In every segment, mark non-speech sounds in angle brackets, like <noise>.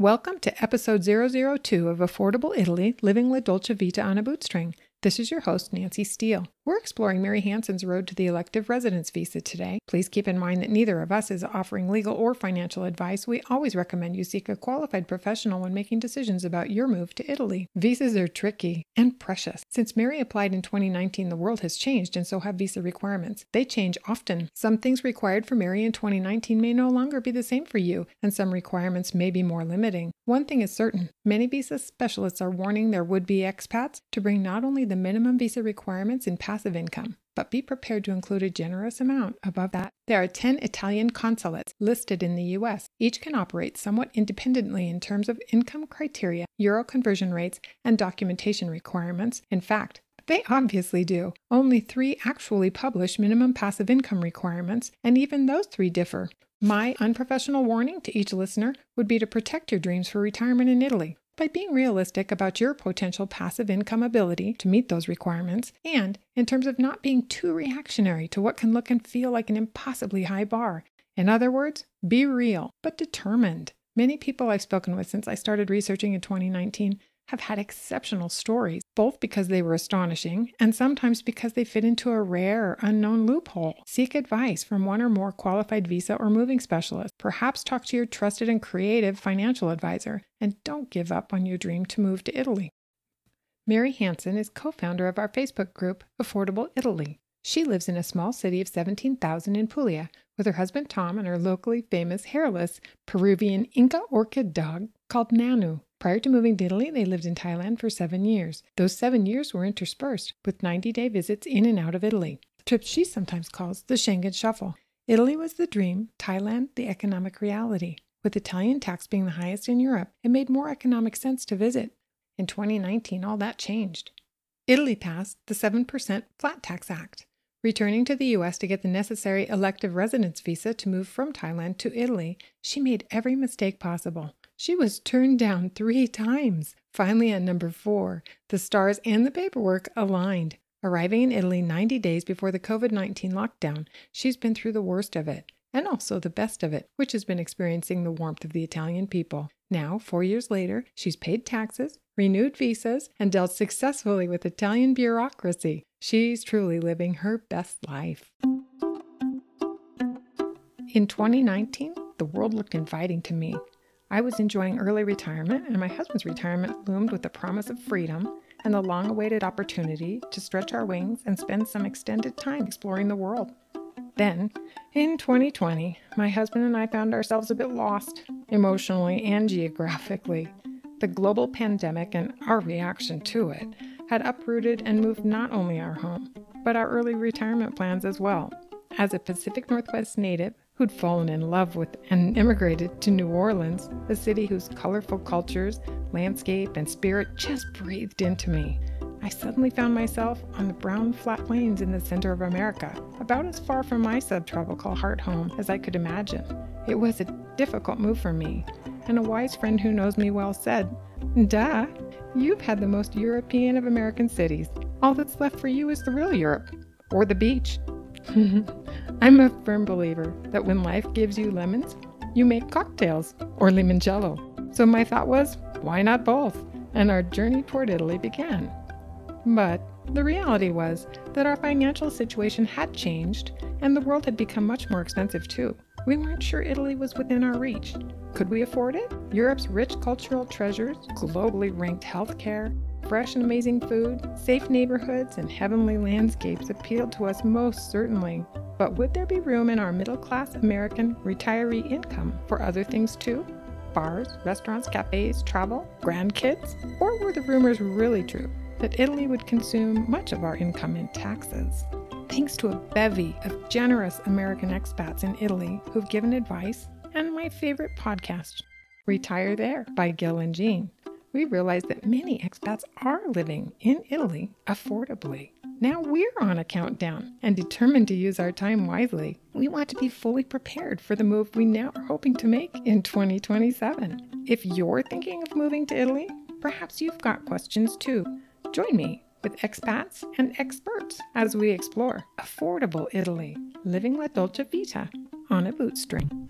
Welcome to episode 002 of Affordable Italy Living La Dolce Vita on a Bootstring. This is your host, Nancy Steele. We're exploring Mary Hanson's road to the elective residence visa today. Please keep in mind that neither of us is offering legal or financial advice. We always recommend you seek a qualified professional when making decisions about your move to Italy. Visas are tricky and precious. Since Mary applied in 2019, the world has changed and so have visa requirements. They change often. Some things required for Mary in 2019 may no longer be the same for you, and some requirements may be more limiting. One thing is certain many visa specialists are warning their would be expats to bring not only the minimum visa requirements in passive income, but be prepared to include a generous amount above that. There are 10 Italian consulates listed in the US. Each can operate somewhat independently in terms of income criteria, euro conversion rates, and documentation requirements. In fact, they obviously do. Only three actually publish minimum passive income requirements, and even those three differ. My unprofessional warning to each listener would be to protect your dreams for retirement in Italy by being realistic about your potential passive income ability to meet those requirements, and in terms of not being too reactionary to what can look and feel like an impossibly high bar. In other words, be real, but determined. Many people I've spoken with since I started researching in 2019 have had exceptional stories, both because they were astonishing and sometimes because they fit into a rare or unknown loophole. Seek advice from one or more qualified visa or moving specialists. Perhaps talk to your trusted and creative financial advisor, and don't give up on your dream to move to Italy. Mary Hanson is co founder of our Facebook group, Affordable Italy. She lives in a small city of 17,000 in Puglia with her husband Tom and her locally famous hairless Peruvian Inca orchid dog called Nanu. Prior to moving to Italy, they lived in Thailand for seven years. Those seven years were interspersed with 90 day visits in and out of Italy, trips she sometimes calls the Schengen Shuffle. Italy was the dream, Thailand the economic reality. With Italian tax being the highest in Europe, it made more economic sense to visit. In 2019, all that changed. Italy passed the 7% Flat Tax Act. Returning to the US to get the necessary elective residence visa to move from Thailand to Italy, she made every mistake possible. She was turned down three times. Finally, at number four, the stars and the paperwork aligned. Arriving in Italy 90 days before the COVID 19 lockdown, she's been through the worst of it, and also the best of it, which has been experiencing the warmth of the Italian people. Now, four years later, she's paid taxes, renewed visas, and dealt successfully with Italian bureaucracy. She's truly living her best life. In 2019, the world looked inviting to me. I was enjoying early retirement, and my husband's retirement loomed with the promise of freedom and the long awaited opportunity to stretch our wings and spend some extended time exploring the world. Then, in 2020, my husband and I found ourselves a bit lost, emotionally and geographically. The global pandemic and our reaction to it had uprooted and moved not only our home, but our early retirement plans as well. As a Pacific Northwest native who'd fallen in love with and immigrated to New Orleans, a city whose colorful cultures, landscape, and spirit just breathed into me. I suddenly found myself on the brown flat plains in the center of America, about as far from my subtropical heart home as I could imagine. It was a difficult move for me, and a wise friend who knows me well said, Duh, you've had the most European of American cities. All that's left for you is the real Europe, or the beach. <laughs> I'm a firm believer that when life gives you lemons, you make cocktails or limoncello. So my thought was, why not both? And our journey toward Italy began. But the reality was that our financial situation had changed and the world had become much more expensive too. We weren't sure Italy was within our reach. Could we afford it? Europe's rich cultural treasures, globally ranked healthcare, fresh and amazing food, safe neighborhoods, and heavenly landscapes appealed to us most certainly. But would there be room in our middle class American retiree income for other things too? Bars, restaurants, cafes, travel, grandkids? Or were the rumors really true that Italy would consume much of our income in taxes? Thanks to a bevy of generous American expats in Italy who've given advice, and my favorite podcast, Retire There by Gil and Jean we realized that many expats are living in Italy affordably. Now we're on a countdown and determined to use our time wisely. We want to be fully prepared for the move we now are hoping to make in 2027. If you're thinking of moving to Italy, perhaps you've got questions too. Join me with expats and experts as we explore affordable Italy, living la dolce vita on a bootstring.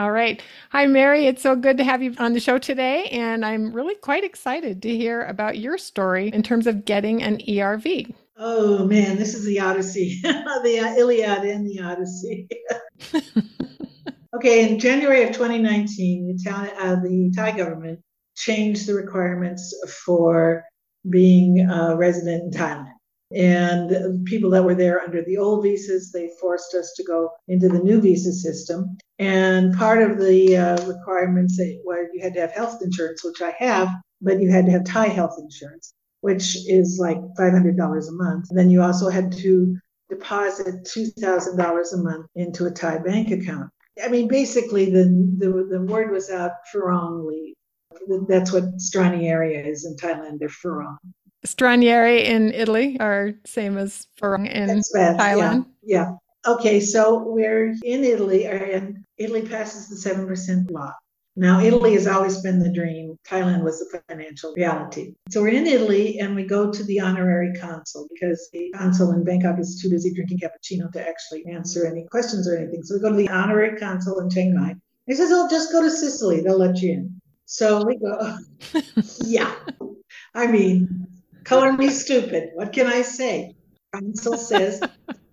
All right. Hi, Mary. It's so good to have you on the show today. And I'm really quite excited to hear about your story in terms of getting an ERV. Oh, man, this is the Odyssey, <laughs> the Iliad and the Odyssey. <laughs> okay, in January of 2019, the, town, uh, the Thai government changed the requirements for being a resident in Thailand. And people that were there under the old visas, they forced us to go into the new visa system. And part of the uh, requirements were you had to have health insurance, which I have, but you had to have Thai health insurance, which is like $500 a month. And then you also had to deposit $2,000 a month into a Thai bank account. I mean, basically, the, the, the word was out Farang leave. That's what Stranieri is in Thailand, they're Farang. Stranieri in Italy are same as Farang in Thailand. Yeah, yeah. Okay, so we're in Italy, and Italy passes the 7% law. Now, Italy has always been the dream. Thailand was the financial reality. So we're in Italy and we go to the honorary consul because the consul in Bangkok is too busy drinking cappuccino to actually answer any questions or anything. So we go to the honorary consul in Chiang Mai. He says, Oh, just go to Sicily, they'll let you in. So we go, <laughs> Yeah. I mean, Calling me stupid. What can I say? Council says,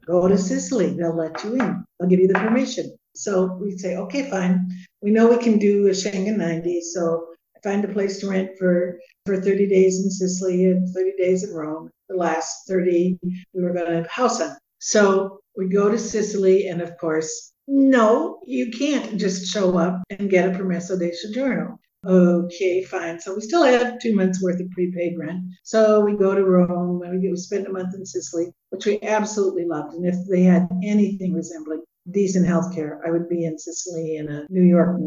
go to Sicily. They'll let you in. They'll give you the permission. So we say, okay, fine. We know we can do a Schengen 90. So I find a place to rent for, for 30 days in Sicily and 30 days in Rome. The last 30 we were going to house hunt. So we go to Sicily, and of course, no, you can't just show up and get a permesso di soggiorno. Okay, fine. So we still have two months worth of prepaid rent. So we go to Rome and we, we spend a month in Sicily, which we absolutely loved. And if they had anything resembling decent healthcare, I would be in Sicily in a New York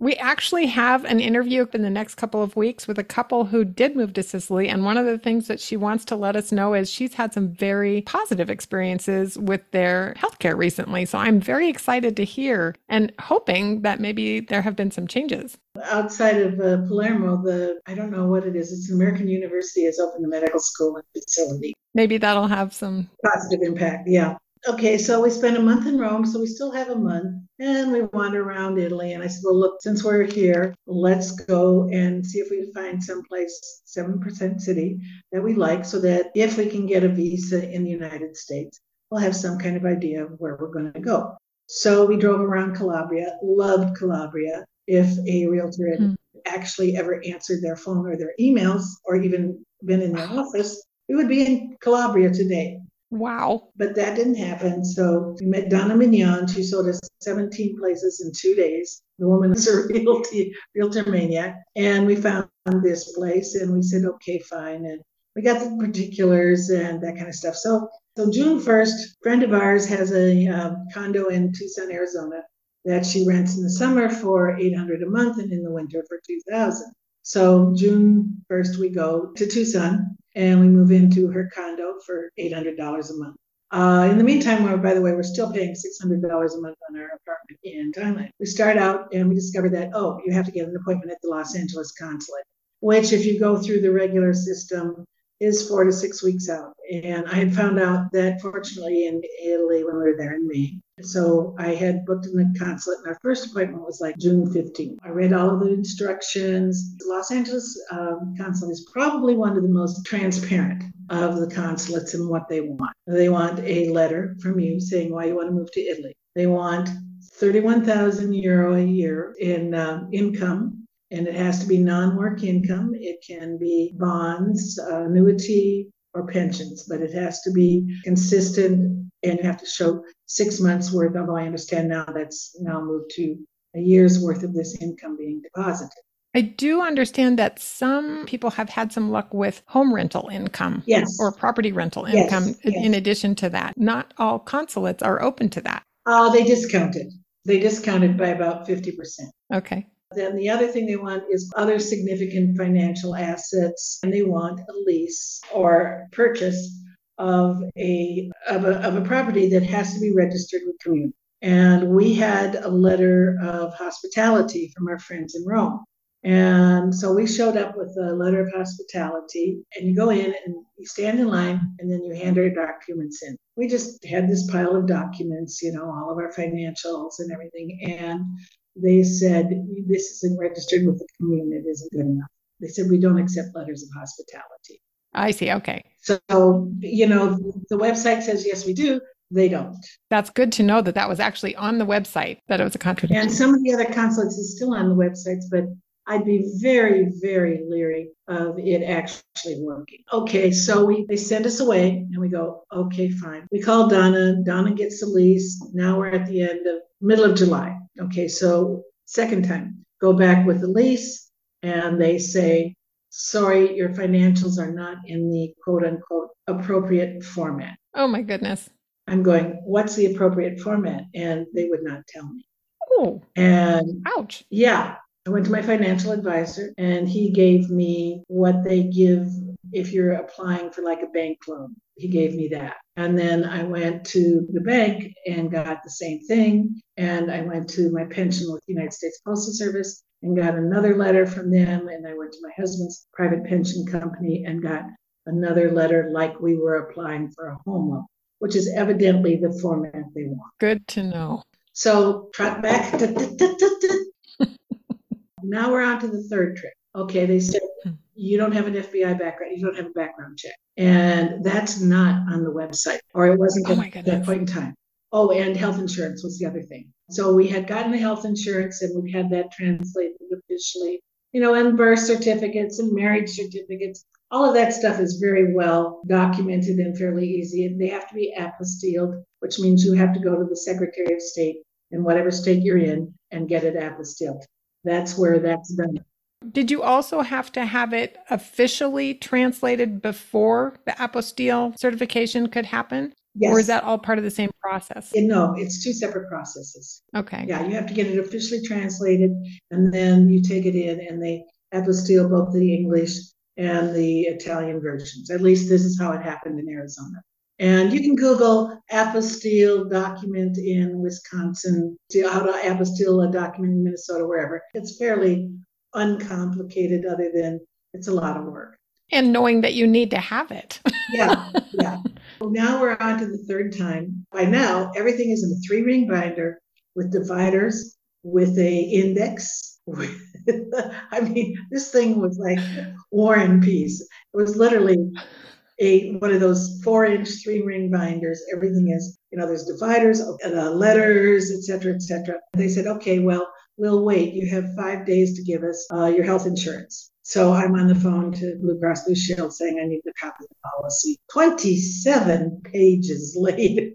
we actually have an interview in the next couple of weeks with a couple who did move to Sicily. And one of the things that she wants to let us know is she's had some very positive experiences with their healthcare recently. So I'm very excited to hear and hoping that maybe there have been some changes. Outside of uh, Palermo, the I don't know what it is. It's American University has opened a medical school and facility. Maybe that'll have some positive impact. Yeah. Okay, so we spent a month in Rome, so we still have a month, and we wander around Italy. And I said, Well, look, since we're here, let's go and see if we can find some place, 7% city, that we like, so that if we can get a visa in the United States, we'll have some kind of idea of where we're going to go. So we drove around Calabria, loved Calabria. If a realtor had mm-hmm. actually ever answered their phone or their emails, or even been in their office, we would be in Calabria today. Wow. But that didn't happen. So we met Donna Mignon. She sold us 17 places in two days. The woman is a <laughs> realty, realtor maniac. And we found this place and we said, okay, fine. And we got the particulars and that kind of stuff. So, so June 1st, friend of ours has a um, condo in Tucson, Arizona that she rents in the summer for 800 a month and in the winter for 2000. So June 1st, we go to Tucson and we move into her condo for $800 a month. Uh, in the meantime, we're, by the way, we're still paying $600 a month on our apartment in Thailand. We start out and we discover that, oh, you have to get an appointment at the Los Angeles consulate, which, if you go through the regular system, is four to six weeks out. And I had found out that fortunately in Italy when we were there in May. So I had booked in the consulate, and our first appointment was like June 15th. I read all of the instructions. Los Angeles um, consulate is probably one of the most transparent of the consulates in what they want. They want a letter from you saying why you want to move to Italy. They want 31,000 euro a year in um, income and it has to be non-work income. It can be bonds, uh, annuity, or pensions, but it has to be consistent and you have to show six months worth. Although I understand now that's now moved to a year's worth of this income being deposited. I do understand that some people have had some luck with home rental income yes. or property rental income yes, yes. in addition to that. Not all consulates are open to that. Uh, they discounted. They discounted by about 50%. Okay. Then the other thing they want is other significant financial assets, and they want a lease or purchase of a of a, of a property that has to be registered with community. And we had a letter of hospitality from our friends in Rome. And so we showed up with a letter of hospitality, and you go in and you stand in line, and then you hand our documents in. We just had this pile of documents, you know, all of our financials and everything. And they said, This isn't registered with the commune, it isn't good enough. They said, We don't accept letters of hospitality. I see. Okay. So, you know, the website says, Yes, we do. They don't. That's good to know that that was actually on the website, that it was a contradiction. And some of the other consulates is still on the websites, but I'd be very, very leery of it actually working. Okay, so we they send us away and we go, okay, fine. We call Donna. Donna gets the lease. Now we're at the end of middle of July. Okay, so second time, go back with the lease, and they say, sorry, your financials are not in the quote unquote appropriate format. Oh my goodness. I'm going, what's the appropriate format? And they would not tell me. Oh. And ouch. Yeah. I went to my financial advisor and he gave me what they give if you're applying for like a bank loan. He gave me that. And then I went to the bank and got the same thing. And I went to my pension with the United States Postal Service and got another letter from them. And I went to my husband's private pension company and got another letter like we were applying for a home loan, which is evidently the format they want. Good to know. So trot back. <laughs> Now we're on to the third trip. Okay, they said hmm. you don't have an FBI background, you don't have a background check. And that's not on the website, or it wasn't oh at that point in time. Oh, and health insurance was the other thing. So we had gotten the health insurance and we had that translated officially, you know, and birth certificates and marriage certificates. All of that stuff is very well documented and fairly easy. They have to be apostilled, which means you have to go to the Secretary of State in whatever state you're in and get it apostilled that's where that's done. Did you also have to have it officially translated before the apostille certification could happen? Yes. Or is that all part of the same process? no, it's two separate processes. Okay. Yeah, you have to get it officially translated and then you take it in and they apostille both the English and the Italian versions. At least this is how it happened in Arizona. And you can Google apostille document in Wisconsin, how to apostille a document in Minnesota, wherever. It's fairly uncomplicated, other than it's a lot of work. And knowing that you need to have it. yeah, yeah. <laughs> Well, now we're on to the third time. By now, everything is in a three ring binder with dividers, with a index. <laughs> I mean, this thing was like war and peace. It was literally a one of those four inch three ring binders everything is you know there's dividers uh, letters etc etc they said okay well we'll wait you have five days to give us uh, your health insurance so i'm on the phone to blue cross blue shield saying i need the copy of the policy 27 pages <laughs> later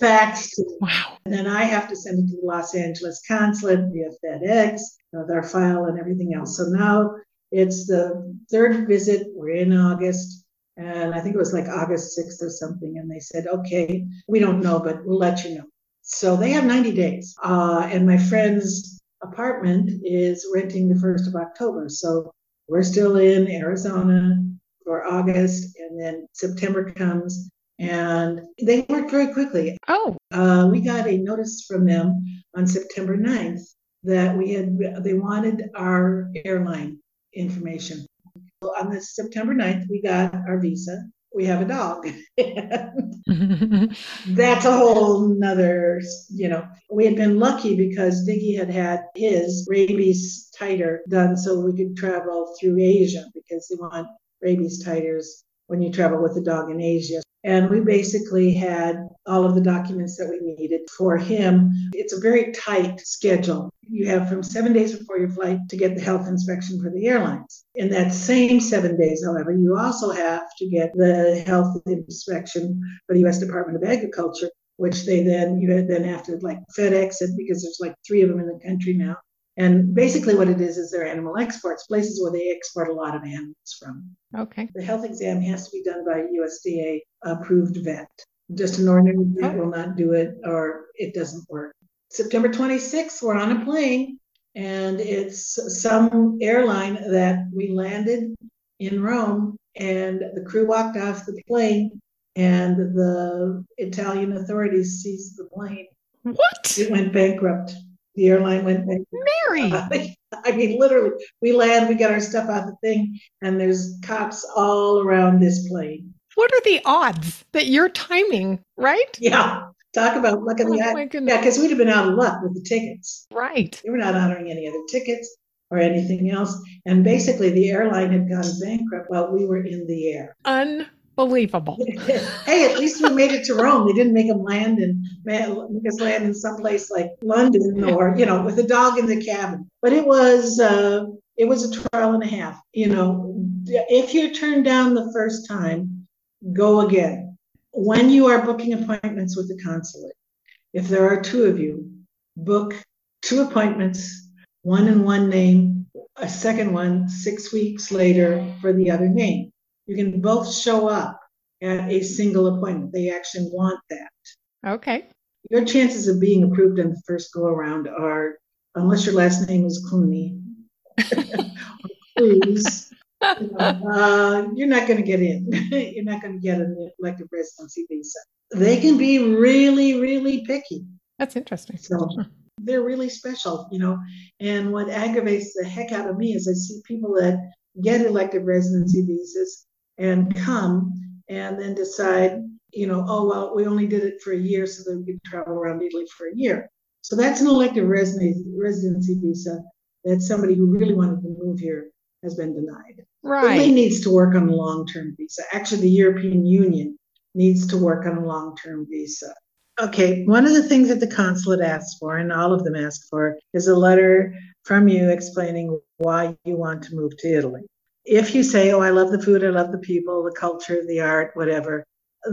faxed wow and then i have to send it to the los angeles consulate via fedex with our file and everything else so now it's the third visit we're in august and I think it was like August 6th or something. And they said, okay, we don't know, but we'll let you know. So they have 90 days. Uh, and my friend's apartment is renting the 1st of October. So we're still in Arizona for August, and then September comes. And they work very quickly. Oh. Uh, we got a notice from them on September 9th that we had, they wanted our airline information So on the September 9th, we got our visa. We have a dog. <laughs> <laughs> That's a whole nother, you know. We had been lucky because Diggy had had his rabies titer done so we could travel through Asia because they want rabies titers when you travel with a dog in Asia. And we basically had all of the documents that we needed for him. It's a very tight schedule. You have from seven days before your flight to get the health inspection for the airlines. In that same seven days, however, you also have to get the health inspection for the U.S. Department of Agriculture, which they then you then have to like FedEx it because there's like three of them in the country now. And basically, what it is is they're animal exports, places where they export a lot of animals from. Okay. The health exam has to be done by a USDA approved vet. Just an ordinary vet will not do it, or it doesn't work. September 26th, we're on a plane, and it's some airline that we landed in Rome, and the crew walked off the plane, and the Italian authorities seized the plane. What? It went bankrupt. The airline went. Mary. <laughs> Uh, I mean, literally, we land, we get our stuff out the thing, and there's cops all around this plane. What are the odds that you're timing, right? Yeah. Talk about luck of the Oh, my eye. goodness. Yeah, because we'd have been out of luck with the tickets. Right. They were not honoring any other tickets or anything else. And basically, the airline had gone bankrupt while we were in the air. Unbelievable. <laughs> hey, at least we made it to Rome. They didn't make them land and make us land in some place like London or you know with a dog in the cabin. But it was uh, it was a trial and a half. You know, if you're turned down the first time, go again. When you are booking appointments with the consulate, if there are two of you, book two appointments, one in one name, a second one six weeks later for the other name. You can both show up at a single appointment. They actually want that. Okay. Your chances of being approved on the first go around are, unless your last name is Clooney, Cruz, you know, uh, you're not going to get in. <laughs> you're not going to get an elective residency visa. They can be really, really picky. That's interesting. So they're really special, you know. And what aggravates the heck out of me is I see people that get elective residency visas and come and then decide, you know, oh, well, we only did it for a year so that we could travel around Italy for a year. So that's an elective residency, residency visa that somebody who really wanted to move here has been denied. Italy Right. needs to work on a long-term visa. Actually, the European Union needs to work on a long-term visa. Okay, one of the things that the consulate asks for, and all of them ask for, is a letter from you explaining why you want to move to Italy. If you say, Oh, I love the food, I love the people, the culture, the art, whatever,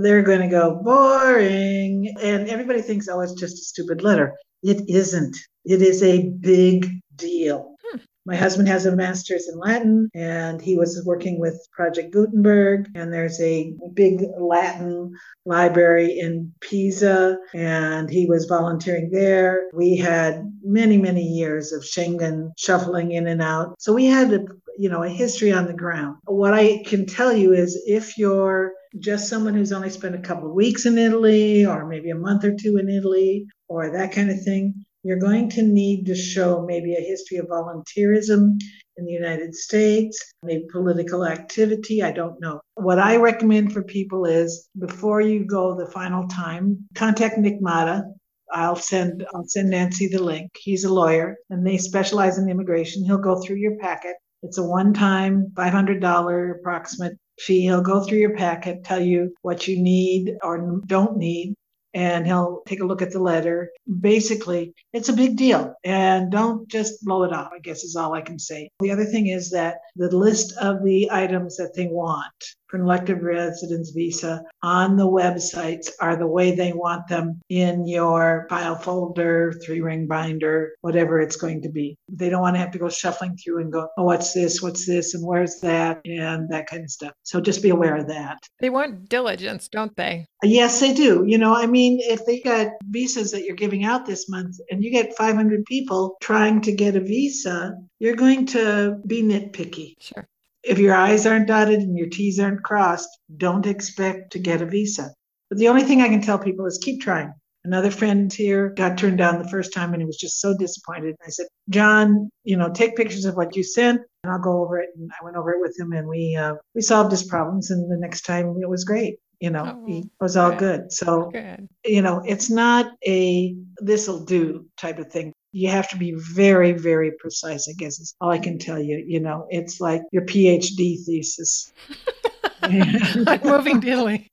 they're going to go boring. And everybody thinks, Oh, it's just a stupid letter. It isn't, it is a big deal. Hmm. My husband has a master's in Latin and he was working with Project Gutenberg. And there's a big Latin library in Pisa and he was volunteering there. We had many, many years of Schengen shuffling in and out. So we had a you know a history on the ground. What I can tell you is if you're just someone who's only spent a couple of weeks in Italy or maybe a month or two in Italy or that kind of thing, you're going to need to show maybe a history of volunteerism in the United States, maybe political activity. I don't know. What I recommend for people is before you go the final time, contact Nick Mata. I'll send I'll send Nancy the link. He's a lawyer and they specialize in immigration. He'll go through your packet. It's a one-time $500 approximate fee. He'll go through your packet, tell you what you need or don't need, and he'll take a look at the letter. Basically, it's a big deal and don't just blow it off, I guess is all I can say. The other thing is that the list of the items that they want for an elective residence visa on the websites are the way they want them in your file folder, three ring binder, whatever it's going to be. They don't want to have to go shuffling through and go, oh, what's this? What's this? And where's that? And that kind of stuff. So just be aware of that. They want diligence, don't they? Yes, they do. You know, I mean, if they got visas that you're giving out this month and you get 500 people trying to get a visa, you're going to be nitpicky. Sure. If your I's aren't dotted and your T's aren't crossed, don't expect to get a visa. But the only thing I can tell people is keep trying. Another friend here got turned down the first time and he was just so disappointed. I said, John, you know, take pictures of what you sent and I'll go over it. And I went over it with him and we uh, we solved his problems. And the next time it was great. You know, Oh, it was all good. good. So Good. you know, it's not a this'll do type of thing. You have to be very, very precise, I guess is all I can tell you. You know, it's like your PhD thesis. <laughs> I'm moving to Italy.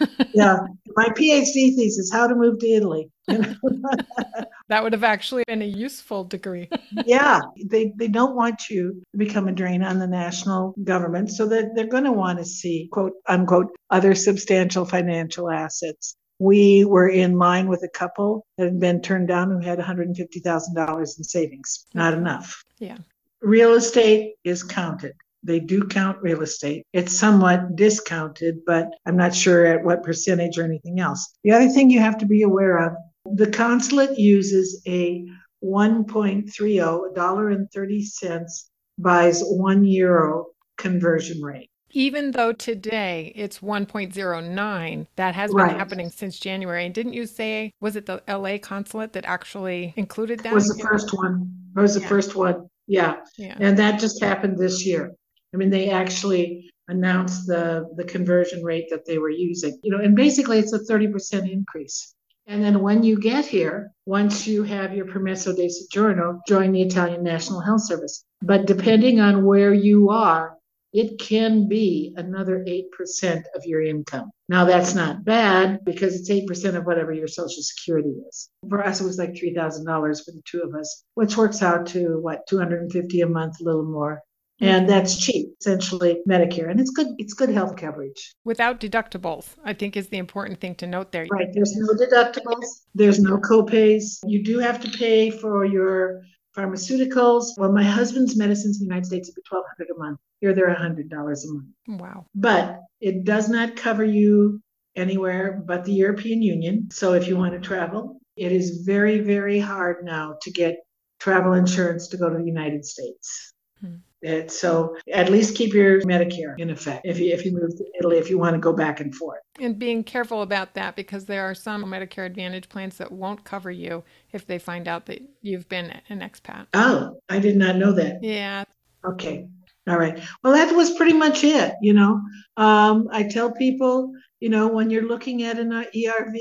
<laughs> yeah. My PhD thesis, how to move to Italy. You <laughs> know? That would have actually been a useful degree. yeah. They they don't want you to become a drain on the national government. So that they're gonna want to see, quote unquote, other substantial financial assets. We were in line with a couple that had been turned down who had $150,000 in savings. Not enough. Yeah. Real estate is counted. They do count real estate. It's somewhat discounted, but I'm not sure at what percentage or anything else. The other thing you have to be aware of the consulate uses a 1.30 dollar and 30 cents buys one euro conversion rate. Even though today it's 1.09, that has been Right. happening since January. And didn't you say, was it the LA consulate that actually included that? was the first one. Was the Yeah. first one. Yeah. Yeah. And that just happened this year. I mean, they actually announced the the conversion rate that they were using. You know, and basically it's a 30% increase. And then when you get here, once you have your permesso di soggiorno, join the Italian National Health Service. But depending on where you are, it can be another 8% of your income. Now, that's not bad because it's 8% of whatever your Social Security is. For us, it was like $3,000 for the two of us, which works out to what, 250 a month, a little more. And mm-hmm. that's cheap essentially medicare. And it's good it's good health coverage. Without deductibles i think is the important thing to note there. Right there's no deductibles there's no copays. You do have to pay for your pharmaceuticals. Well my husband's medicines in the united states would be 1200 a month. Here they're $100 a month. Wow. But it does not cover you anywhere but the european union. So if you want to travel it is very very hard now to get travel insurance to go to the united states. Hmm. It, so at least keep your Medicare in effect if you if you move to Italy if you want to go back and forth. And being careful about that because there are some Medicare Advantage plans that won't cover you if they find out that you've been an expat. Oh, I did not know that. Yeah. Okay. All right. Well, that was pretty much it. You know, um, I tell people, you know, when you're looking at an ERV,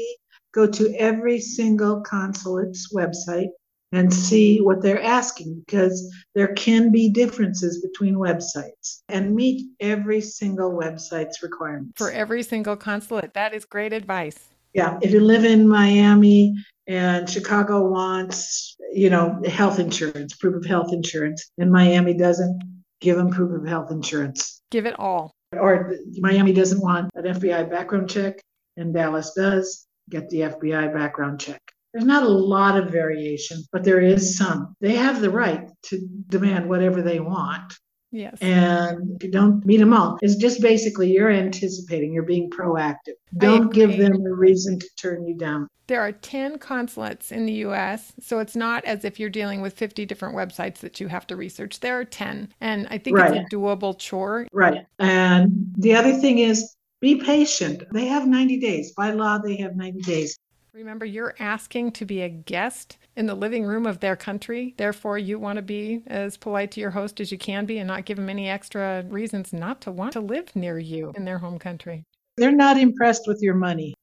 go to every single consulate's website and see what they're asking because there can be differences between websites and meet every single website's requirements. For every single consulate. That is great advice. Yeah. If you live in Miami and Chicago wants, you know, health insurance, proof of health insurance, and Miami doesn't, give them proof of health insurance. Give it all. Or Miami doesn't want an FBI background check and Dallas does, get the FBI background check. There's not a lot of variation, but there is some. They have the right to demand whatever they want. Yes. And if you don't meet them all, it's just basically you're anticipating, you're being proactive. Don't give them a reason to turn you down. There are 10 consulates in the US, so it's not as if you're dealing with 50 different websites that you have to research. There are 10, and I think right. it's a doable chore. Right. And the other thing is be patient. They have 90 days. By law, they have 90 days. Remember, you're asking to be a guest in the living room of their country. Therefore, you want to be as polite to your host as you can be and not give them any extra reasons not to want to live near you in their home country. They're not impressed with your money.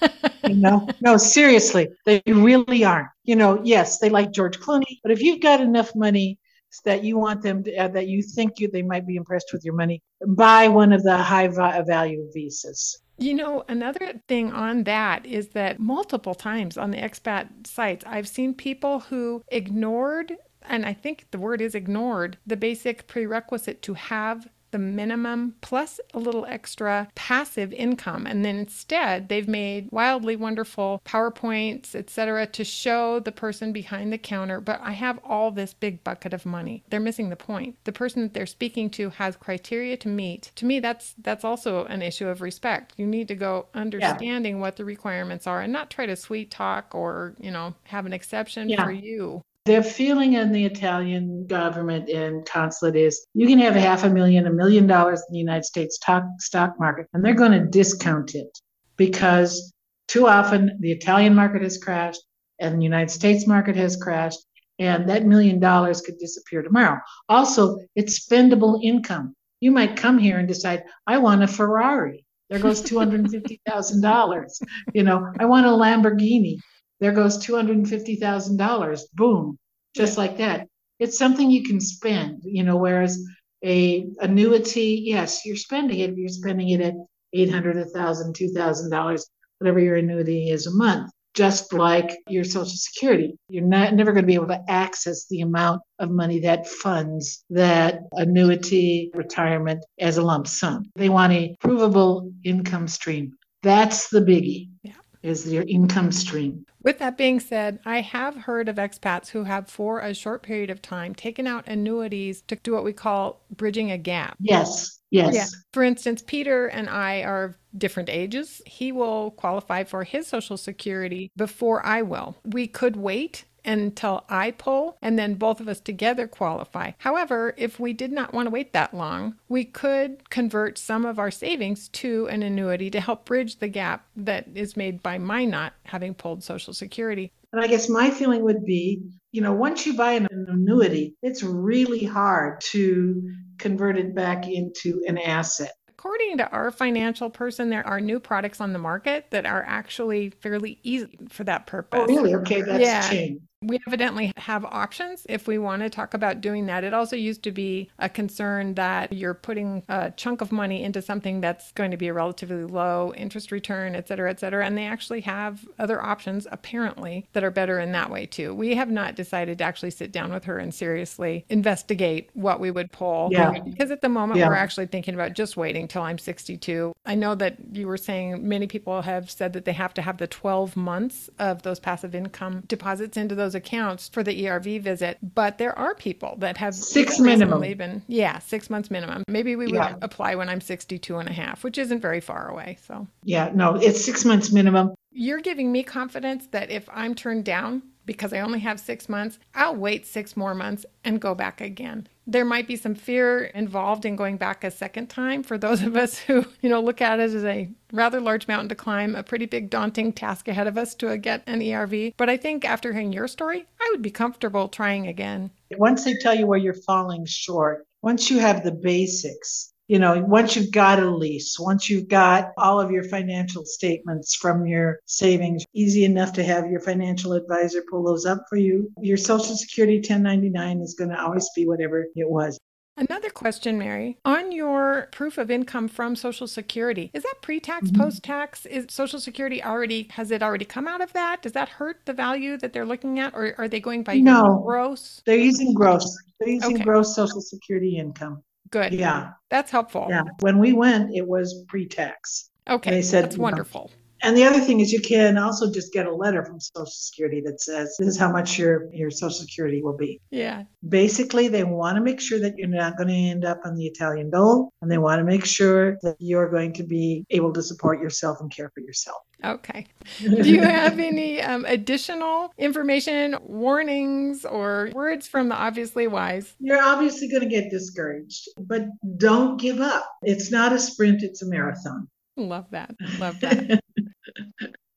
<laughs> you know, no, seriously, they really aren't. You know, yes, they like George Clooney, but if you've got enough money that you want them to, uh, that you think you, they might be impressed with your money, buy one of the high value visas. You know, another thing on that is that multiple times on the expat sites, I've seen people who ignored, and I think the word is ignored, the basic prerequisite to have the minimum plus a little extra passive income. And then instead they've made wildly wonderful powerpoints etc to show the person behind the counter but i have all this big bucket of money. They're missing the point. The person that they're speaking to has criteria to meet. To me that's that's also an issue of respect. You need to go understanding yeah. what the requirements are and not try to sweet talk or you know have an exception yeah. for you their feeling in the Italian government and consulate is you can have a half a million, a million dollars in the United States stock market, and they're going to discount it because too often the Italian market has crashed and the United States market has crashed, and that million dollars could disappear tomorrow. Also, it's spendable income. You might come here and decide, I want a Ferrari. There goes $250,000. You know, I want a Lamborghini there goes $250,000. Boom, just like that. It's something you can spend, you know, whereas a annuity, yes, you're spending it, you're spending it at 800, 1000, 2000 dollars, whatever your annuity is a month. Just like your Social Security, you're not never going to be able to access the amount of money that funds that annuity retirement as a lump sum. They want a provable income stream. That's the biggie. Yeah is your income stream. With that being said, I have heard of expats who have, for a short period of time, taken out annuities to do what we call bridging a gap. Yes, yes. Yeah. For instance, Peter and I are different ages. He will qualify for his Social Security before I will. We could wait until I pull and then both of us together qualify. However, if we did not want to wait that long, we could convert some of our savings to an annuity to help bridge the gap that is made by my not having pulled Social Security. And I guess my feeling would be, you know, once you buy an annuity, it's really hard to convert it back into an asset according to our financial person, there are new products on the market that are actually fairly easy for that purpose. Oh, really? Okay, that's Yeah. changed. We evidently have options if we want to talk about doing that. It also used to be a concern that you're putting a chunk of money into something that's going to be a relatively low interest return, et cetera, et cetera. And they actually have other options, apparently, that are better in that way too. We have not decided to actually sit down with her and seriously investigate what we would pull. Yeah. Because at the moment, Yeah. we're actually thinking about just waiting till I'm 62. I know that you were saying many people have said that they have to have the 12 months of those passive income deposits into those accounts for the ERV visit, but there are people that have Six minimum. Been, yeah, six months minimum. Maybe we would Yeah. apply when I'm 62 and a half, which isn't very far away. So Yeah, no, it's six months minimum. you're giving me confidence that if I'm turned down because I only have six months, I'll wait six more months and go back again. There might be some fear involved in going back a second time for those of us <laughs> who, you know, look at it as a rather large mountain to climb, a pretty big daunting task ahead of us to get an ERV. But I think after hearing your story, I would be comfortable trying again. Once they tell you where you're falling short, once you have the basics, you know, once you've got a lease, once you've got all of your financial statements from your savings, easy enough to have your financial advisor pull those up for you. Your Social Security 1099 is going to always be whatever it was. Another question, Mary. On your proof of income from Social Security, is that pre tax, Mhm. post tax? Is Social Security already, has it already come out of that? Does that hurt the value that they're looking at? Or are they going by No. gross? They're using gross. They're using Okay. gross Social Security income. Good. Yeah, That's helpful. yeah. When we went, it was pre-tax. Okay. They said, That's wonderful. And the other thing is you can also just get a letter from Social Security that says this is how much your, your Social Security will be. Yeah. Basically, they want to make sure that you're not going to end up on the Italian dole, and they want to make sure that you're going to be able to support yourself and care for yourself. Okay. Do you have any um, additional information, warnings, or words from the obviously wise? You're obviously going to get discouraged, but don't give up. It's not a sprint, it's a marathon. Love that. Love that. <laughs>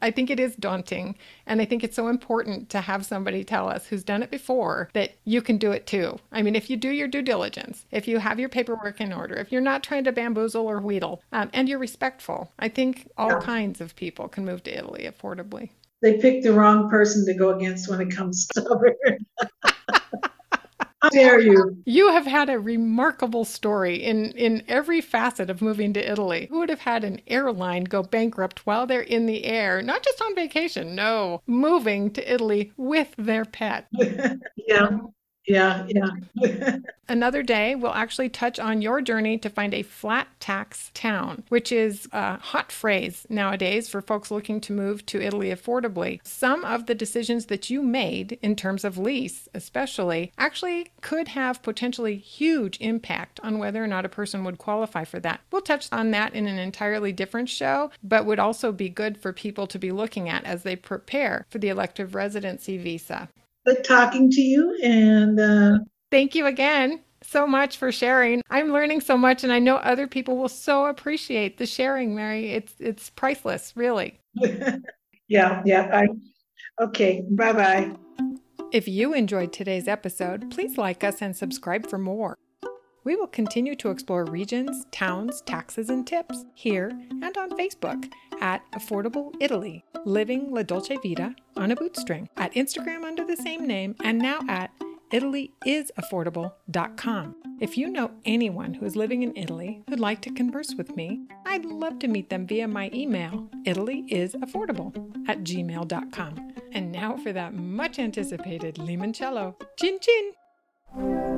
I think it is daunting. And I think it's so important to have somebody tell us who's done it before that you can do it too. I mean, if you do your due diligence, if you have your paperwork in order, if you're not trying to bamboozle or wheedle, um, and you're respectful, I think all Yeah. kinds of people can move to Italy affordably. they picked the wrong person to go against when it comes to <laughs> stubborn. How dare you? You have had a remarkable story in, in every facet of moving to Italy. Who would have had an airline go bankrupt while they're in the air, not just on vacation, no, moving to Italy with their pet? <laughs> yeah, yeah, yeah. <laughs> Another day, we'll actually touch on your journey to find a flat tax town, which is a hot phrase nowadays for folks looking to move to Italy affordably. Some of the decisions that you made in terms of lease, especially, actually could have potentially huge impact on whether or not a person would qualify for that. We'll touch on that in an entirely different show, but would also be good for people to be looking at as they prepare for the elective residency visa. But talking to you and uh, Thank you again so much for sharing. I'm learning so much and I know other people will so appreciate the sharing, Mary. It's it's priceless, really. <laughs> yeah, yeah. I okay. Bye bye. If you enjoyed today's episode, please like us and subscribe for more. We will continue to explore regions, towns, taxes, and tips here and on Facebook at Affordable Italy, Living La Dolce Vita on a Bootstring, at Instagram under the same name, and now at ItalyIsAffordable.com. If you know anyone who is living in Italy who'd like to converse with me, I'd love to meet them via my email, ItalyIsAffordable at gmail.com. And now for that much anticipated limoncello. Chin chin!